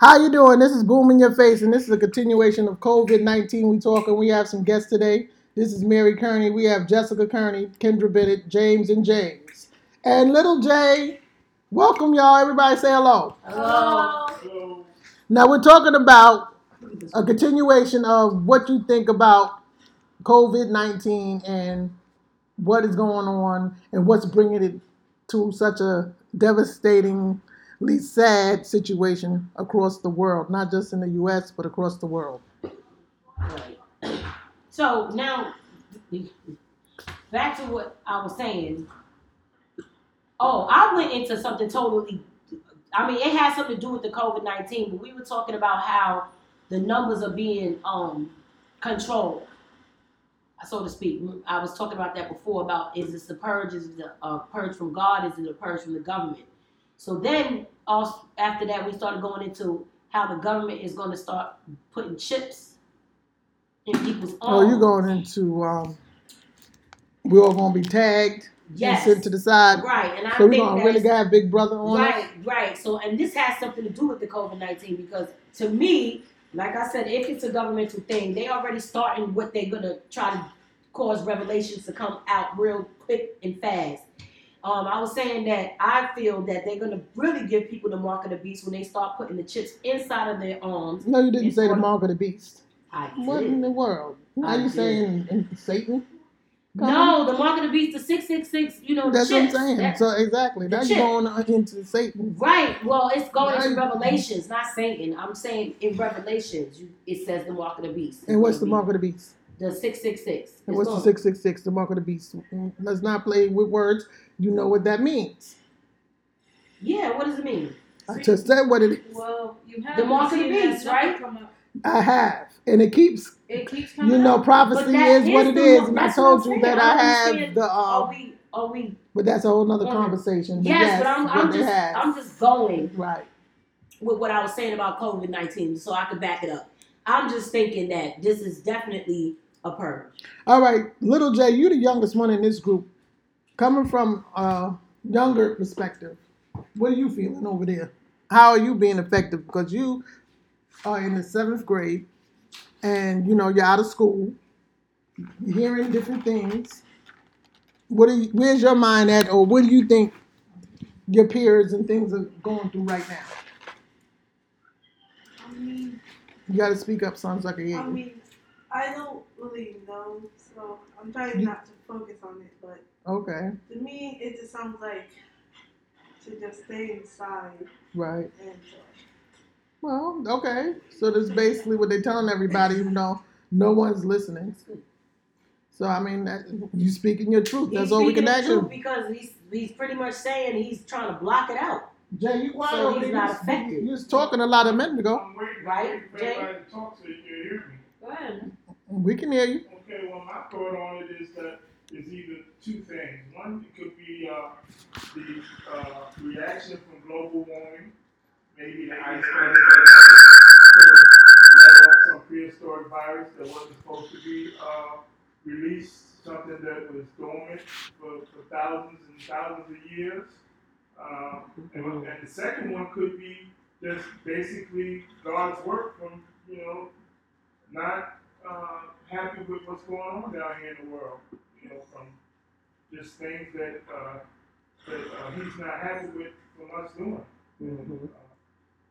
How you doing? This is Boom in Your Face, and this is a continuation of COVID-19. We talk, and we have some guests today. This is Mary Kearney. We have Jessica Kearney, Kendra Bennett, James, and James. And Little Jay, welcome y'all. Everybody say hello. Hello. Now we're talking about a continuation of what you think about COVID-19 and what is going on and what's bringing it to such a devastatingly sad situation across the world, not just in the U.S. but across the world. Right. So now, back to what I was saying. Oh, I went into something totally. I mean, it has something to do with the COVID nineteen, but we were talking about how the numbers are being um controlled, so to speak. I was talking about that before. About is this a purge? Is it a, a purge from God? Is it a purge from the government? So then, also after that, we started going into how the government is going to start putting chips in people's arms. Oh, you're going into um, we're all going to be tagged Yes. sent to the side. Right, and I So we're to really got Big Brother on us. right, right. So, and this has something to do with the COVID nineteen because to me, like I said, if it's a governmental thing, they already starting what they're gonna try to cause revelations to come out real quick and fast. Um, I was saying that I feel that they're gonna really give people the mark of the beast when they start putting the chips inside of their arms. No, you didn't say the mark of the beast. I What in the world? I you did. saying in Satan? No, the mark of the beast, the six six six. You know, the That's what I'm saying. That- so exactly. Now chip. going on into Satan. Right. Well, it's going into Revelations, not Satan. I'm saying in Revelations, you, it says the mark of the beast. And what's the mark of the beast? The six six six. And what's the six six six? The mark of the beast. Let's not play with words. You know what that means. Yeah. What does it mean? I just said what it is. Well, you have The mark of the beast, right? I have, and it keeps. It keeps coming You know, up. prophecy But that is what is it the is, mar- and I told you that I I have understand. the. Are Um, we? Are we? but that's a whole other conversation. But Yes, yes, but I'm, I'm just. I'm just going right. with what I was saying about COVID nineteen, so I could back it up. I'm just thinking that this is definitely a purge. All right, little J, you the youngest one in this group. Coming from a younger perspective, what are you feeling over there? How are you being effective? Because you are in the seventh grade, and you know you're out of school. You're hearing different things. What are you, where's your mind at, or what do you think your peers and things are going through right now? I mean, You got to speak up, son, so I can hear I you. mean, I don't really know, so I'm trying You- not to focus on it. But Okay, to me, it just sounds like to just stay inside right. and uh, Well, okay. So that's basically what they're telling everybody, even though no one's listening. So I mean, that, you speaking your truth. That's He's all we can the ask you. because he's he's pretty much saying he's trying to block it out. Jay, you quiet So over he's there. not You- affected. You was talking a lot a minute ago. I'm waiting, Right, Jay? to talk so you can hear me. Go ahead. We can hear you. Okay, well, my thought on it is that it's either two things. One, it could be uh, the uh, reaction from global warming, maybe the ice could let off some prehistoric virus that wasn't supposed to be uh, released, something that was dormant for, for thousands and thousands of years. Uh, and, and the second one could be just basically God's work from, you know, not uh, happy with what's going on down here in the world. You know, from just things that uh, that uh, he's not happy with from us doing. Mm-hmm. Uh,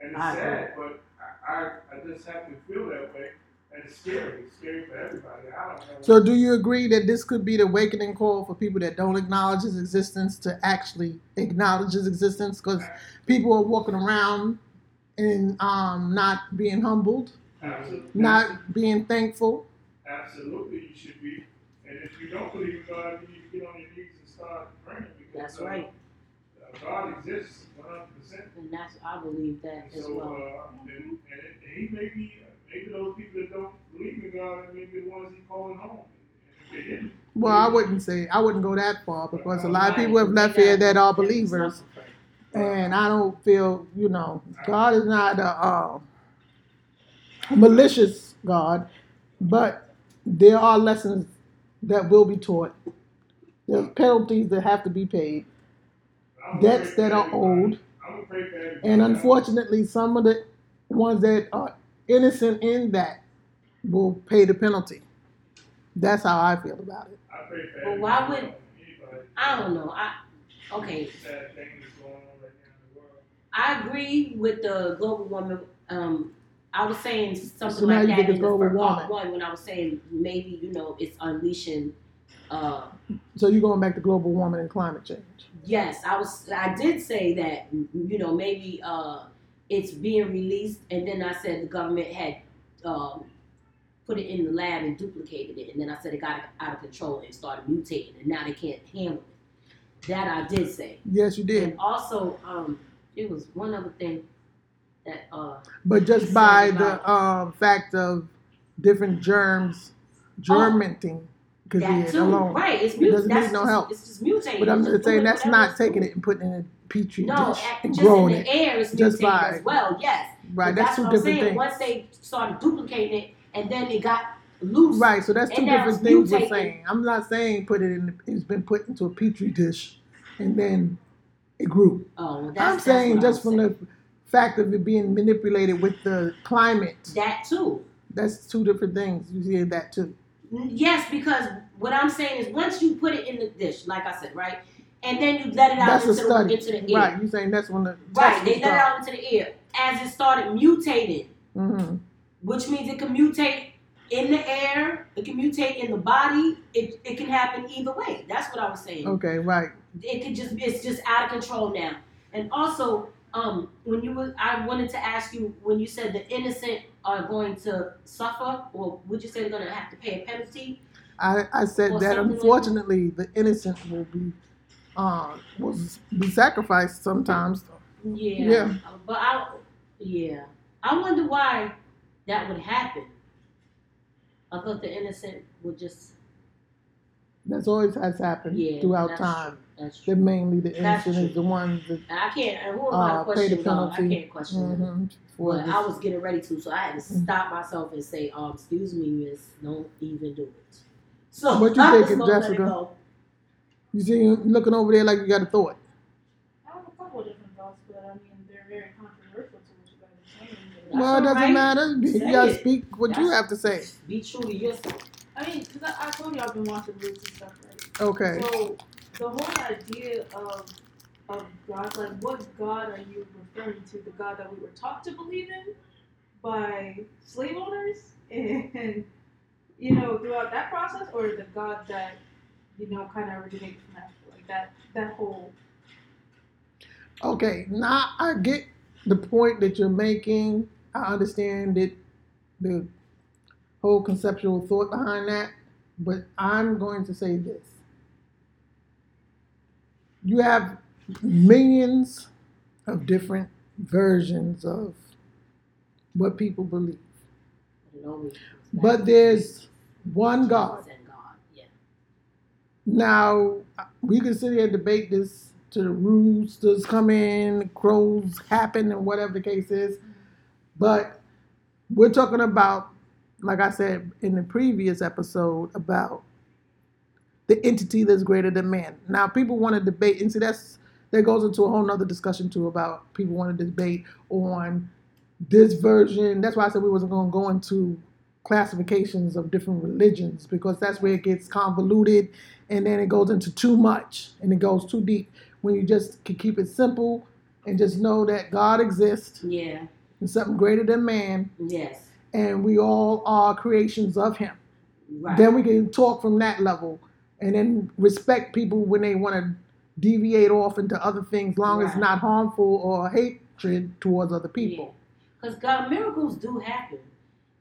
and it's I sad, but I, I, I just have to feel that way. And it's scary. It's scary for everybody. I don't know. So, do you agree that this could be the awakening call for people that don't acknowledge his existence to actually acknowledge his existence? Because people are walking around and um, not being humbled, Absolutely. not being thankful. Absolutely, you should be. And if you don't believe in God, you need to get on your knees and start praying. Because, That's uh, right, uh, God exists 100%. and that's I believe that And as so, well. uh, and, and it, he may be, maybe those people that don't believe in God are maybe the ones he's calling home. And if they didn't, Well, I wouldn't say I wouldn't go that far because a lot of people have left here that are believers, and I don't feel you know God is not a uh, malicious God, but there are lessons that will be taught. There's penalties that have to be paid, debts that are owed, I'm gonna pray for everybody. and unfortunately, some of the ones that are innocent in that will pay the penalty. That's how I feel about it. I Well, why would- I don't know. I okay. Sad thing that's going on right now in the world. I agree with the global warming. Um, I was saying something So like that in the first part one when I was saying maybe you know it's unleashing. Uh, So you're going back to global warming and climate change. yes, I was. I did say that you know maybe uh, it's being released, and then I said the government had um, put it in the lab and duplicated it, and then I said it got out of control and started mutating, and now they can't handle it. That I did say. Yes, you did. And also, um, it was one other thing uh, But just by the um, fact of different germs germinating could be that too, alone. right? It's It doesn't that's need no just, help. It's just mutating. But I'm just saying that's not taking it and putting it in a petri No, dish at- and just in growing the it. air is just by- as well. Yes, Right, But that's, two what I'm different saying. things. Once they started duplicating it, and then it got loose. Right, so that's two different things we're saying. I'm not saying put it in. It's been put into a petri dish, and then it grew. Oh, well, that's, I'm that's saying just I'm from saying. the fact of it being manipulated with the climate. that too. That's two different things. You see that too. Yes, because what I'm saying is once you put it in the dish, like I said, right, and then you let it out That's into the, into the air. right? You saying that's when the Right, they let it out into the air. As it started mutating, mm-hmm. which means it can mutate in the air, it can mutate in the body. It, it can happen either way. That's what I was saying. Okay, right. It could just it's just out of control now. And also, um, when you were, I wanted to ask you when you said the innocent are going to suffer, or would you say they're going to have to pay a penalty? I, I said Or that something like unfortunately the innocent will be uh will be sacrificed sometimes. Yeah. Yeah. But I, yeah, I wonder why that would happen. I thought the innocent would just That's always has happened yeah throughout that's time. True. That's That true. mainly the That's innocent is true. the ones that I can't. and Who am I uh, to pay question the God? I penalty. can't question. him. mhm, for But this- I was getting ready to, so I had to Mhm. stop myself and say, um, "Excuse me, Miss, don't even do it." So What you I thinking, gonna let it Jessica? go. you see you looking over there like you got a thought. I have a couple of different thoughts, but I mean, they're very controversial to what you guys are saying. but- well, it doesn't alright. matter. You Say gotta it. speak what you That's- have to say. Be true to yourself. I mean, because I, I told you I've been watching Roots and stuff, right? Okay. So the whole idea of of God, like what God are you referring to? The God that we were taught to believe in by slave owners, and you know throughout that process, or the God that you know kind of originated from that, like that that whole. Okay, now I get the point that you're making. I understand it, the whole conceptual thought behind that, but I'm going to say this. You have millions of different versions of what people believe, But there's one God. Now we can sit here and debate this to the roosters come in, crows happen, and whatever the case is. But we're talking about, like I said in the previous episode, about the entity that's greater than man. Now people want to debate, and see that's that goes into a whole nother discussion too about people want to debate on this version. That's why I said we wasn't going to go into classifications of different religions because that's where it gets convoluted and then it goes into too much and it goes too deep when you just can keep it simple and just know that God exists Yeah. and something greater than man Yes. and we all are creations of him. Right. Then we can talk from that level and then respect people when they want to deviate off into other things long as it's not harmful or hatred towards other people. Because God, miracles do happen,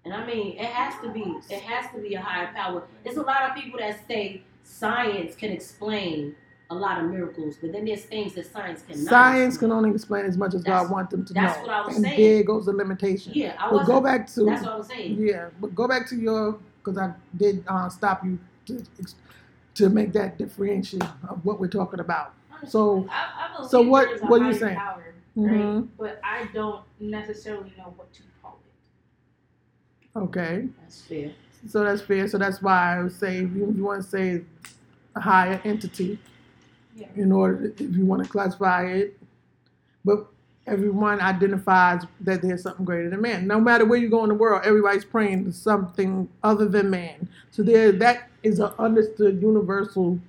and I mean, it has to be, it has to be a higher power. There's a lot of people that say science can explain a lot of miracles, but then there's things that science cannot. Science explain. can only explain as much as That's- God wants them to that's know. what I was and saying. there goes the limitation. Yeah, I was. go back to That's what I was saying. Yeah, but go back to your because I did uh, stop you to to make that differentiation of what we're talking about. So, I, I so what- there is a what are you saying? Power, Mhm. But I don't necessarily know what to call it. Okay, That's fair. so that's fair. So that's why I would say if you, you want to say a higher entity Yeah. in order if you want to classify it, but everyone identifies that there's something greater than man. No matter where you go in the world, everybody's praying to something other than man. So there, that is an understood universal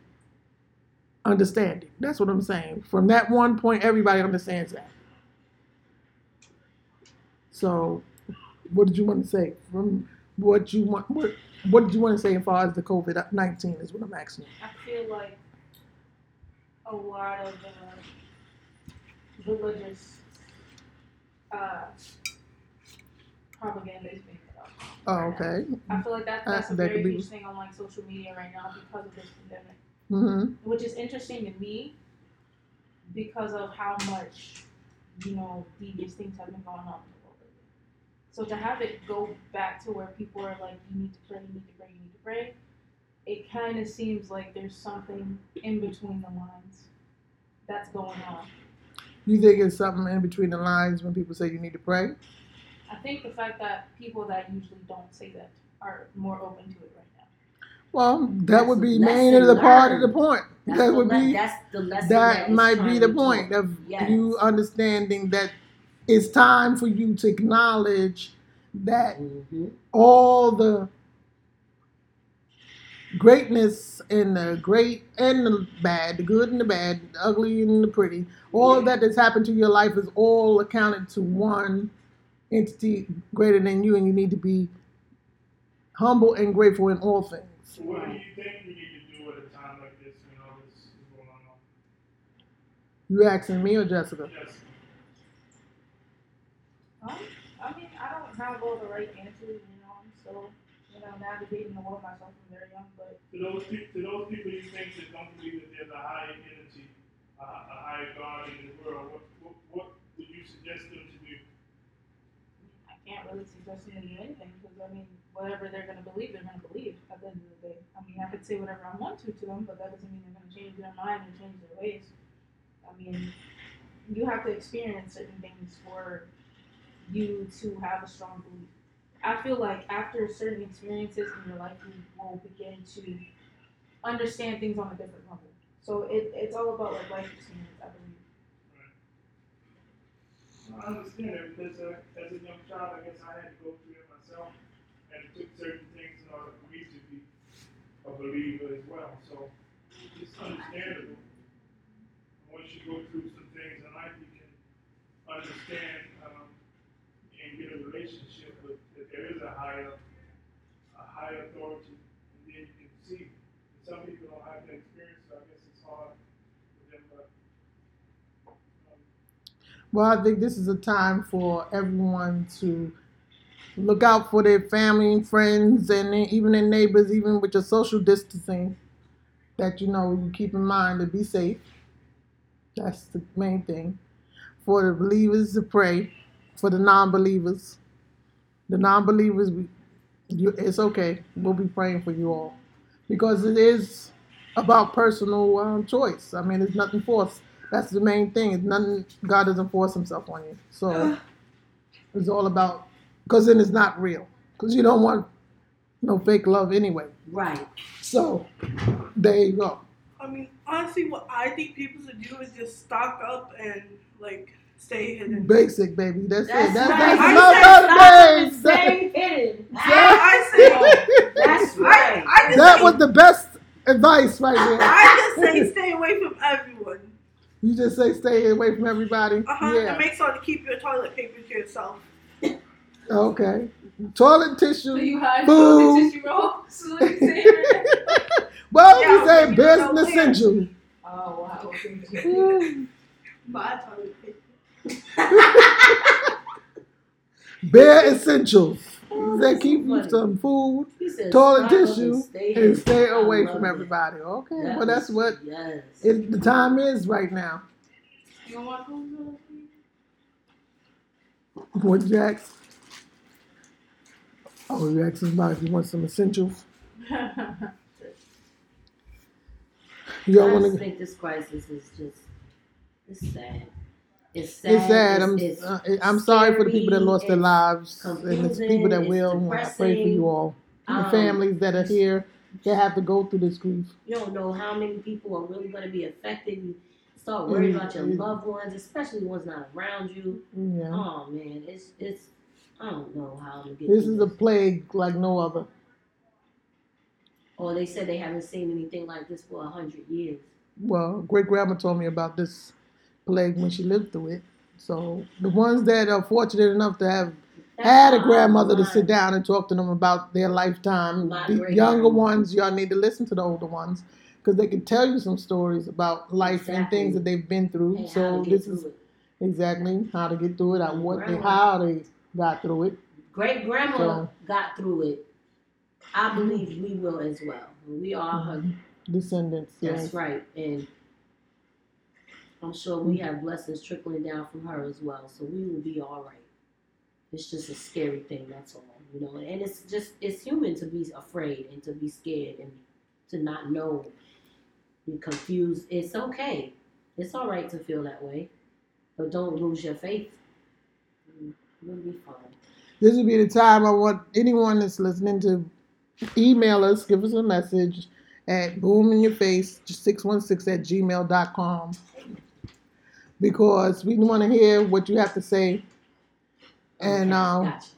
understanding. That's what I'm saying. From that one point, everybody understands that. So, what did you want to say? From what you want, what what did you want to say as far as the COVID nineteen is what I'm asking. I feel like a lot of uh, religious uh, propaganda is being put out. Oh, right now. okay. I feel like that, Uh, that's a that could very be- huge thing on like social media right now because of this pandemic, Mm-hmm. which is interesting to me because of how much you know these things have been going on in the world lately. So to have it go back to where people are like, you need to pray, you need to pray, you need to pray, it kind of seems like there's something in between the lines that's going on. You think it's something in between the lines when people say you need to pray? I think the fact that people that usually don't say that are more open to it right now. Well, that That's would be lesson mainly the part of the point. That's that would le- be that's the lesson that is might be the point talk. of Yes. you understanding that it's time for you to acknowledge that Mhm. all the greatness and the great and the bad, the good and the bad, the ugly and the pretty, all of that that's happened to your life is all accounted to one entity greater than you, and you need to be humble and grateful in all things. So what do you think we need to do at a time like this when all this is going on? You asking me or Jessica? Yes. Um, I mean, I don't have all the right answers, you know, I'm still, you know, navigating the world myself but To those people, to those people you think that don't believe that there's a higher entity, a, a higher God in the world, what, what, what would you suggest them to do? I can't really suggest them to do anything because I mean, whatever they're gonna believe, they're gonna believe at the end of the day. I mean, I could say whatever I want to to them, but that doesn't mean they're gonna change their mind or change their ways. I mean, you have to experience certain things for you to have a strong belief. I feel like after certain experiences in your life, you will begin to understand things on a different level. So it, it's all about like life experience, I believe. I understand that because uh, as a young child, I guess I had to go through it myself, and it took certain things in order for me to be a believer as well. So it's understandable. Once you go through some things in life, you can understand um, and get a relationship with there is a higher, a higher authority, and then you can see. Some people don't have that experience, so I guess it's hard for them. But um, Well, I think this is a time for everyone to look out for their family and friends and even their neighbors, even with your social distancing, that you know you keep in mind to be safe. That's the main thing. For the believers to pray, for the non-believers, the non-believers, you, it's okay. We'll be praying for you all because it is about personal um, choice. I mean, it's nothing forced. That's the main thing. It's nothing. God doesn't force Himself on you. So it's all about because then it's not real. Because you don't want no fake love anyway. Right. So there you go. I mean, honestly, what I think people should do is just stock up and like stay hidden. Basic, baby. That's, That's it. That's, right. that's I love said other. Stay hidden. I say, That's right. I just That say, was the best advice right there. I just say stay away from everyone. You just say stay away from everybody. Uh huh. Yeah. And make sure to keep your toilet paper to yourself. Okay. Toilet So tissue. you hide Food. toilet tissue roll? So you say well, Yeah, we say business don't essential. Oh wow. Okay. My toilet paper. Bare essentials. Oh, They keep so you some food, He said, toilet tissue, and stay, and stay away love from it. everybody. Okay, That well that's what Yes. it, the time is right now. You don't? What you ask? Oh, you asking about if you want some essentials? You I don't want just to. think this crisis is just it's sad. It's sad. It's sad. I'm It's, uh, I'm sorry for the people that lost their lives, and the people that will. it's I pray for you all, the Um, families that are here that have to go through this grief. you don't know how many people are really going to be affected. You start worrying Mm, about your mm. loved ones, especially ones not around you. Yeah. Oh man, it's it's I don't know how to get. This is a plague like no other. Oh, they said they haven't seen anything like this for a hundred years. Well, great grandma told me about this plague when she lived through it. So the ones that are fortunate enough to have That's had a grandmother to sit down and talk to them about their lifetime. The younger ones, y'all need to listen to the older ones because they can tell you some stories about life and things that they've been through. and so this is it. exactly how to get through it, and what they, how they got through it. Great grandma So- got through it. I believe we will as well. We are her mm-hmm. Descendants. That's yes. right, and I'm sure we have blessings trickling down from her as well. So we will be all right. It's just a scary thing, that's all, you know. And it's just it's human to be afraid and to be scared and to not know, be confused. It's okay. It's all right to feel that way, but don't lose your faith. Mm, You'll be fine. This would be the time I want anyone that's listening to email us, give us a message at boominyourface616 at gmail.com because we want to hear what you have to say and um, gotcha.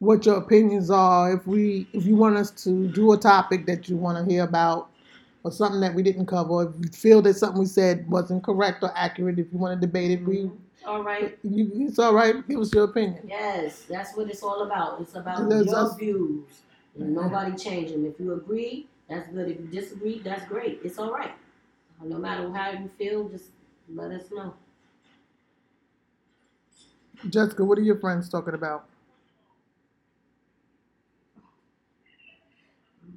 what your opinions are. If we if you want us to do a topic that you want to hear about or something that we didn't cover, if you feel that something we said wasn't correct or accurate, if you want to debate it, we all right. you, it's all right. Give us your opinion. Yes, that's what it's all about. It's about your us- views. And nobody change them. If you agree, that's good. If you disagree, that's great. It's all right. No matter how you feel, just let us know. Jessica, what are your friends talking about?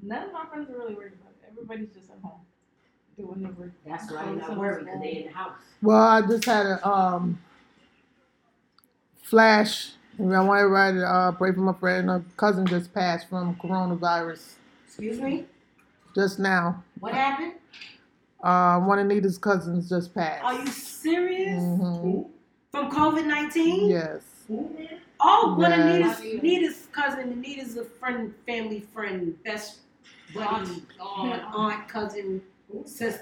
None of my friends are really worried about it. Everybody's just at home doing the work. That's why I'm not worried because they in the house. Well, I just had a um, flash. and I want everybody to uh, pray for my friend. Her cousin just passed from coronavirus Excuse me? just now. What happened? Uh, one of Nita's cousins just passed. Are you serious? hmm From COVID 19? Yes. Oh, one of Nita's, Nita's cousin. Nita's a friend, family friend, best buddy, aunt, aunt cousin, sister.